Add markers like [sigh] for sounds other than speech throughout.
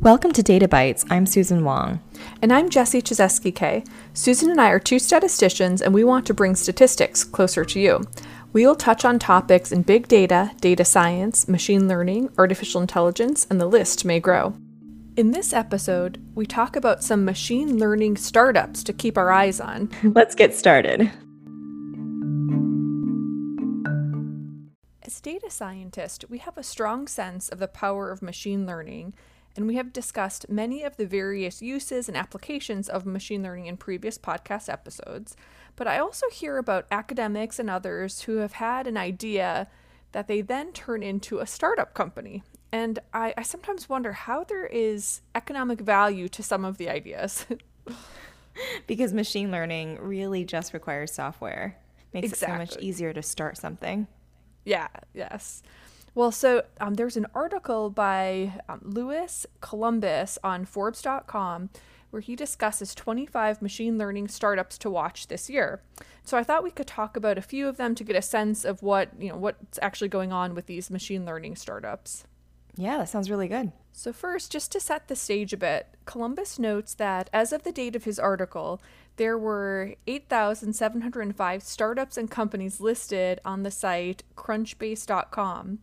Welcome to Data Bites. I'm Susan Wong. And I'm Jessie Chizeski K. Susan and I are two statisticians, and we want to bring statistics closer to you. We will touch on topics in big data, data science, machine learning, artificial intelligence, and the list may grow. In this episode, we talk about some machine learning startups to keep our eyes on. Let's get started. Data scientists, we have a strong sense of the power of machine learning, and we have discussed many of the various uses and applications of machine learning in previous podcast episodes. But I also hear about academics and others who have had an idea that they then turn into a startup company. And I, I sometimes wonder how there is economic value to some of the ideas. [laughs] because machine learning really just requires software. Makes exactly. it so much easier to start something. Yeah, yes. Well, so um, there's an article by um, Louis Columbus on Forbes.com where he discusses 25 machine learning startups to watch this year. So I thought we could talk about a few of them to get a sense of what, you know, what's actually going on with these machine learning startups. Yeah, that sounds really good. So, first, just to set the stage a bit, Columbus notes that as of the date of his article, there were 8,705 startups and companies listed on the site crunchbase.com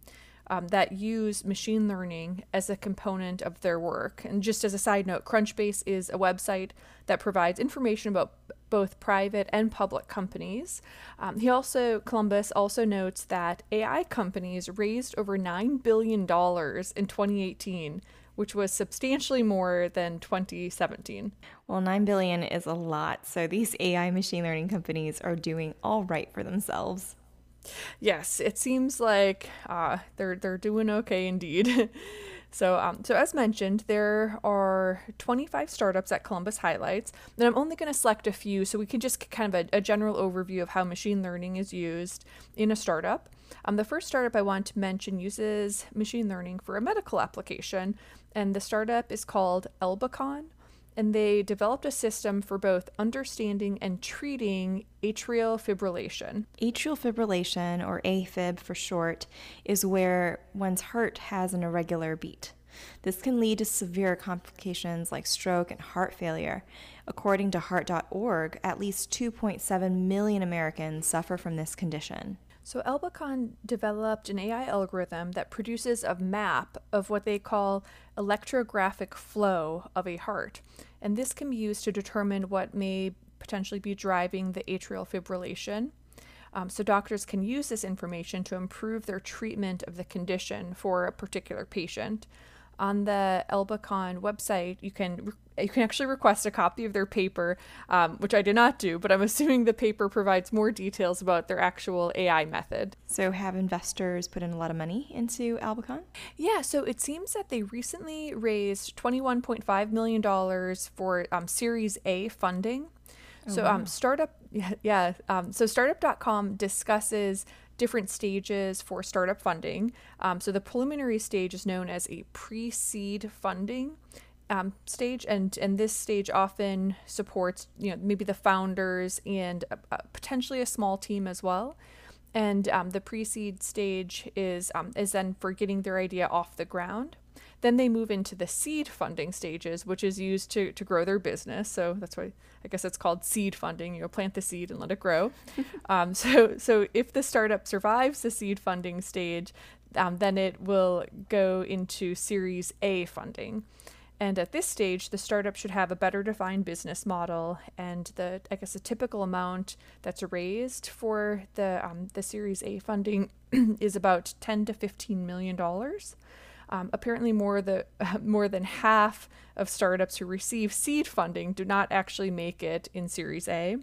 um, that use machine learning as a component of their work. And just as a side note, Crunchbase is a website that provides information about both private and public companies. Um, he also, Columbus also notes that AI companies raised over $9 billion in 2018 which was substantially more than 2017. Well, 9 billion is a lot. So these AI machine learning companies are doing all right for themselves. Yes, it seems like uh, they're they're doing okay indeed. [laughs] so, um, so as mentioned, there are 25 startups at Columbus highlights, and I'm only going to select a few so we can just kind of a, a, general overview of how machine learning is used in a startup. Um, the first startup I want to mention uses machine learning for a medical application, and the startup is called Ablacon and they developed a system for both understanding and treating atrial fibrillation. Atrial fibrillation, or AFib for short, is where one's heart has an irregular beat. This can lead to severe complications like stroke and heart failure. According to Heart.org, at least 2.7 million Americans suffer from this condition. So, Ablacon developed an AI algorithm that produces a map of what they call electrographic flow of a heart. And this can be used to determine what may potentially be driving the atrial fibrillation. Um, so, doctors can use this information to improve their treatment of the condition for a particular patient on the Ablacon website, you can you can actually request a copy of their paper, um, which I did not do, but I'm [laughs] assuming the paper provides more details about their actual AI method. So, have investors put in a lot of money into Ablacon? Yeah, so it seems that they recently raised $21.5 million for um, Series A funding. Oh, so, wow. um, startup, [laughs] yeah, yeah um, so startup.com discusses different stages for startup funding. Um, so the preliminary stage is known as a pre-seed funding um, stage, and and this stage often supports you know maybe the founders and potentially a small team as well. And um, the pre-seed stage is um, is then for getting their idea off the ground. Then they move into the seed funding stages, which is used to, to grow their business. So that's why I guess it's called seed funding. You know, plant the seed and let it grow. [laughs] um, so so if the startup survives the seed funding stage, um, then it will go into Series A funding. And at this stage, the startup should have a better defined business model, and the I guess a typical amount that's raised for the um, the Series A funding [clears throat] is about ten to fifteen million dollars. Um, apparently, more the uh, [laughs] more than half of startups who receive seed funding do not actually make it in Series A.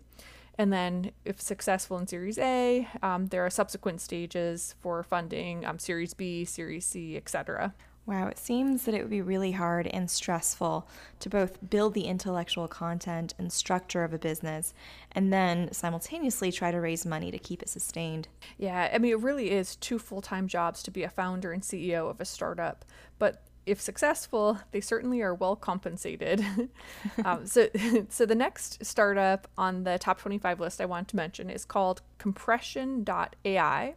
And then, if successful in Series A, um, there are subsequent stages for funding, um, Series B, Series C, etc. Wow, it seems that it would be really hard and stressful to both build the intellectual content and structure of a business and then simultaneously try to raise money to keep it sustained. Yeah, I mean, it really is two full time jobs to be a founder and CEO of a startup. But if successful, they certainly are well compensated. [laughs] um, so, [laughs] so the next startup on the top 25 list I want to mention is called Compression.ai.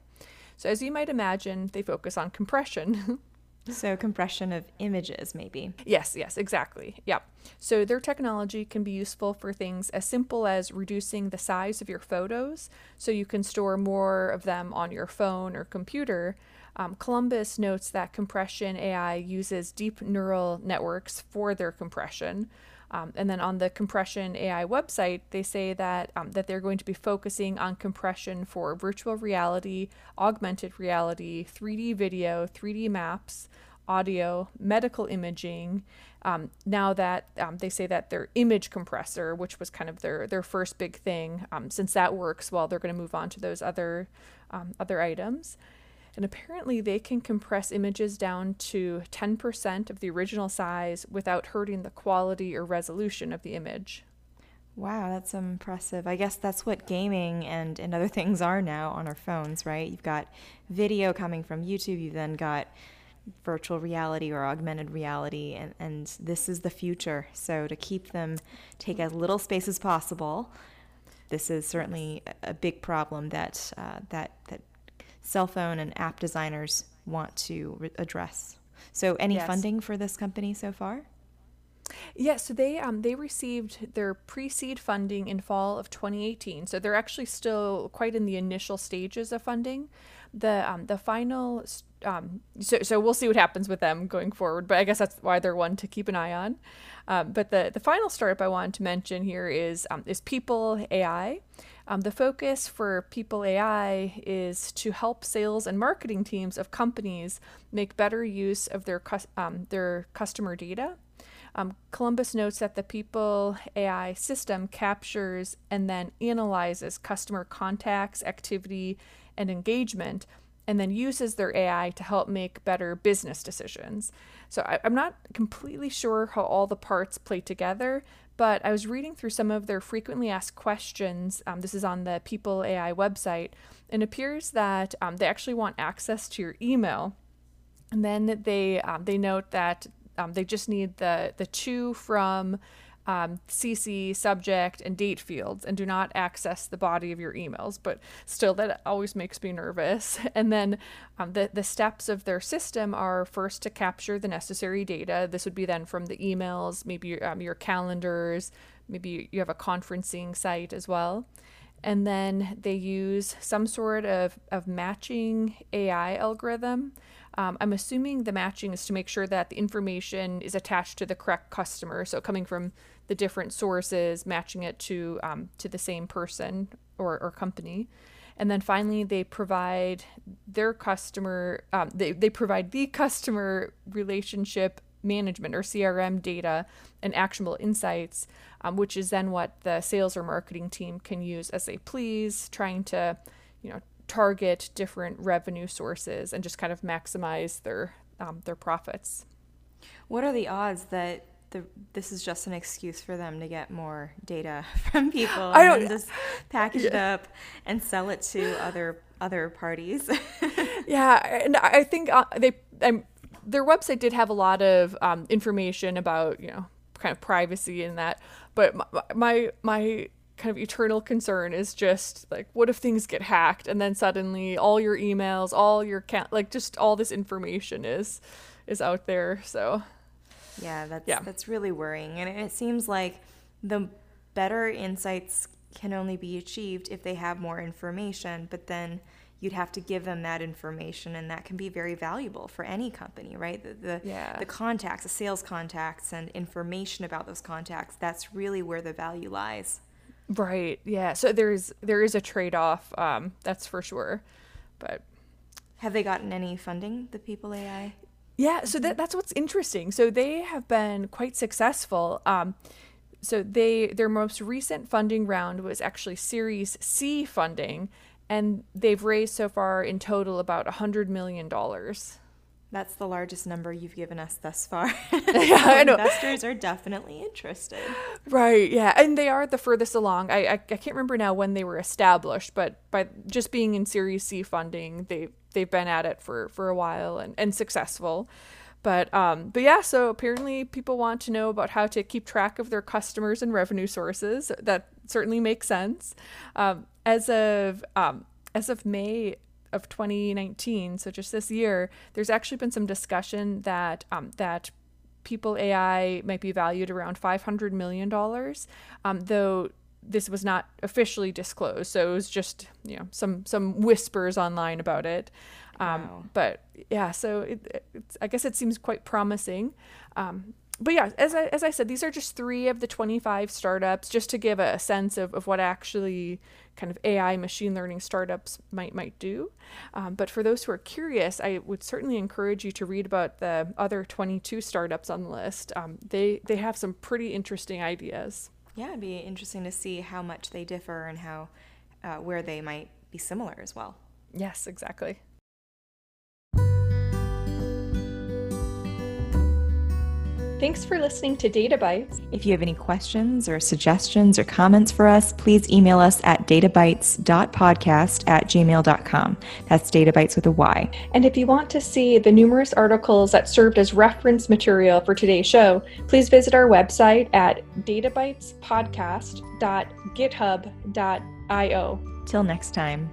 So, as you might imagine, they focus on compression. [laughs] So, compression of images, maybe. Yes, yes, exactly. Yeah. So, their technology can be useful for things as simple as reducing the size of your photos so you can store more of them on your phone or computer. Um, Columbus notes that compression AI uses deep neural networks for their compression. Um, and then on the compression AI website, they say that um, that they're going to be focusing on compression for virtual reality, augmented reality, 3D video, 3D maps, audio, medical imaging. Um, now that um, they say that their image compressor, which was kind of their their first big thing, um, since that works well, they're going to move on to those other um, other items. And apparently, they can compress images down to 10% of the original size without hurting the quality or resolution of the image. Wow, that's impressive. I guess that's what gaming and, and other [laughs] things are now on our phones, right? You've got video coming from YouTube, you've then got virtual reality or augmented reality, and, and this is the future. So, to keep them take as little space as possible, this is certainly a big problem that, uh, that, that cell phone and app designers want to re- address. So, any Yes. funding for this company so far? Yeah, so they um they received their pre-seed funding in fall of 2018. So they're actually still quite in the initial stages of funding. The um the final um so so we'll see what happens with them going forward. But I guess that's why they're one to keep an eye on. Um, but the the final startup I wanted to mention here is um, is People AI. Um, the focus for People AI is to help sales and marketing teams of companies make better use of their um, their customer data. Um, Columbus notes that the People AI system captures and then analyzes customer contacts, activity, and engagement, and then uses their AI to help make better business decisions. So I, I'm not completely sure how all the parts play together, but I was reading through some of their frequently asked questions. Um, this is on the People AI website, and it appears that um, they actually want access to your email. And then they um, they note that um, they just need the the to from um, CC subject and date fields and do not access the body of your emails. But still, that always makes me nervous. [laughs] And then um, the the steps of their system are first to capture the necessary data. This would be then from the emails, maybe um, your calendars, maybe you have a conferencing site as well and then they use some sort of, of matching AI algorithm. Um, I'm assuming the matching is to make sure that the information is attached to the correct customer. So coming from the different sources, matching it to um, to the same person or, or company. And then finally, they provide their customer, um, they, they provide the customer relationship management or CRM data and actionable insights, um, which is then what the sales or marketing team can use as they please, trying to, you know, target different revenue sources and just kind of maximize their um, their profits. What are the odds that the, this is just an excuse for them to get more data [laughs] from people I and don't- just package it up and sell it to [laughs] other other parties? [laughs] yeah, and I think uh, they um, their website did have a lot of um, information about you know kind of privacy and that, but my, my my kind of eternal concern is just like what if things get hacked and then suddenly all your emails, all your ca- like just all this information is is out there. So Yeah, that's Yeah. that's really worrying, and it seems like the better insights can only be achieved if they have more information. But then you'd have to give them that information, and that can be very valuable for any company, right? The the, Yeah. the contacts, the sales contacts, and information about those contacts. That's really where the value lies. Right, yeah. So there's there is a trade off, um, that's for sure, but. Have they gotten any funding? The People AI. Yeah, so that, that's what's interesting. So they have been quite successful. Um, so they their most recent funding round was actually Series C funding, and they've raised so far in total about a hundred million dollars. That's the largest number you've given us thus far. [laughs] Yeah. [laughs] Investors are definitely interested. Right. Yeah, and they are the furthest along. I, I I can't remember now when they were established, but by just being in Series C funding, they they've been at it for for a while and and successful. But um but yeah, so apparently people want to know about how to keep track of their customers and revenue sources. That certainly makes sense. Um, as of um as of May of 2019, so just this year, there's actually been some discussion that um, that People AI might be valued around 500 million dollars, um, though this was not officially disclosed. So it was just you know some some whispers online about it. Um, wow. But yeah, so it, I guess it seems quite promising. Um, but yeah, as I, as I said, these are just three of the 25 startups, just to give a sense of, of what actually kind of AI machine learning startups might might do. Um, but for those who are curious, I would certainly encourage you to read about the other 22 startups on the list. Um, they they have some pretty interesting ideas. Yeah, it'd be interesting to see how much they differ and how uh, where they might be similar as well. Yes, exactly. Thanks for listening to Data Bites. If you have any questions or suggestions or comments for us, please email us at databites.podcast at gmail.com. That's databites with a Y. And if you want to see the numerous articles that served as reference material for today's show, please visit our website at databitespodcast.github.io. Till next time.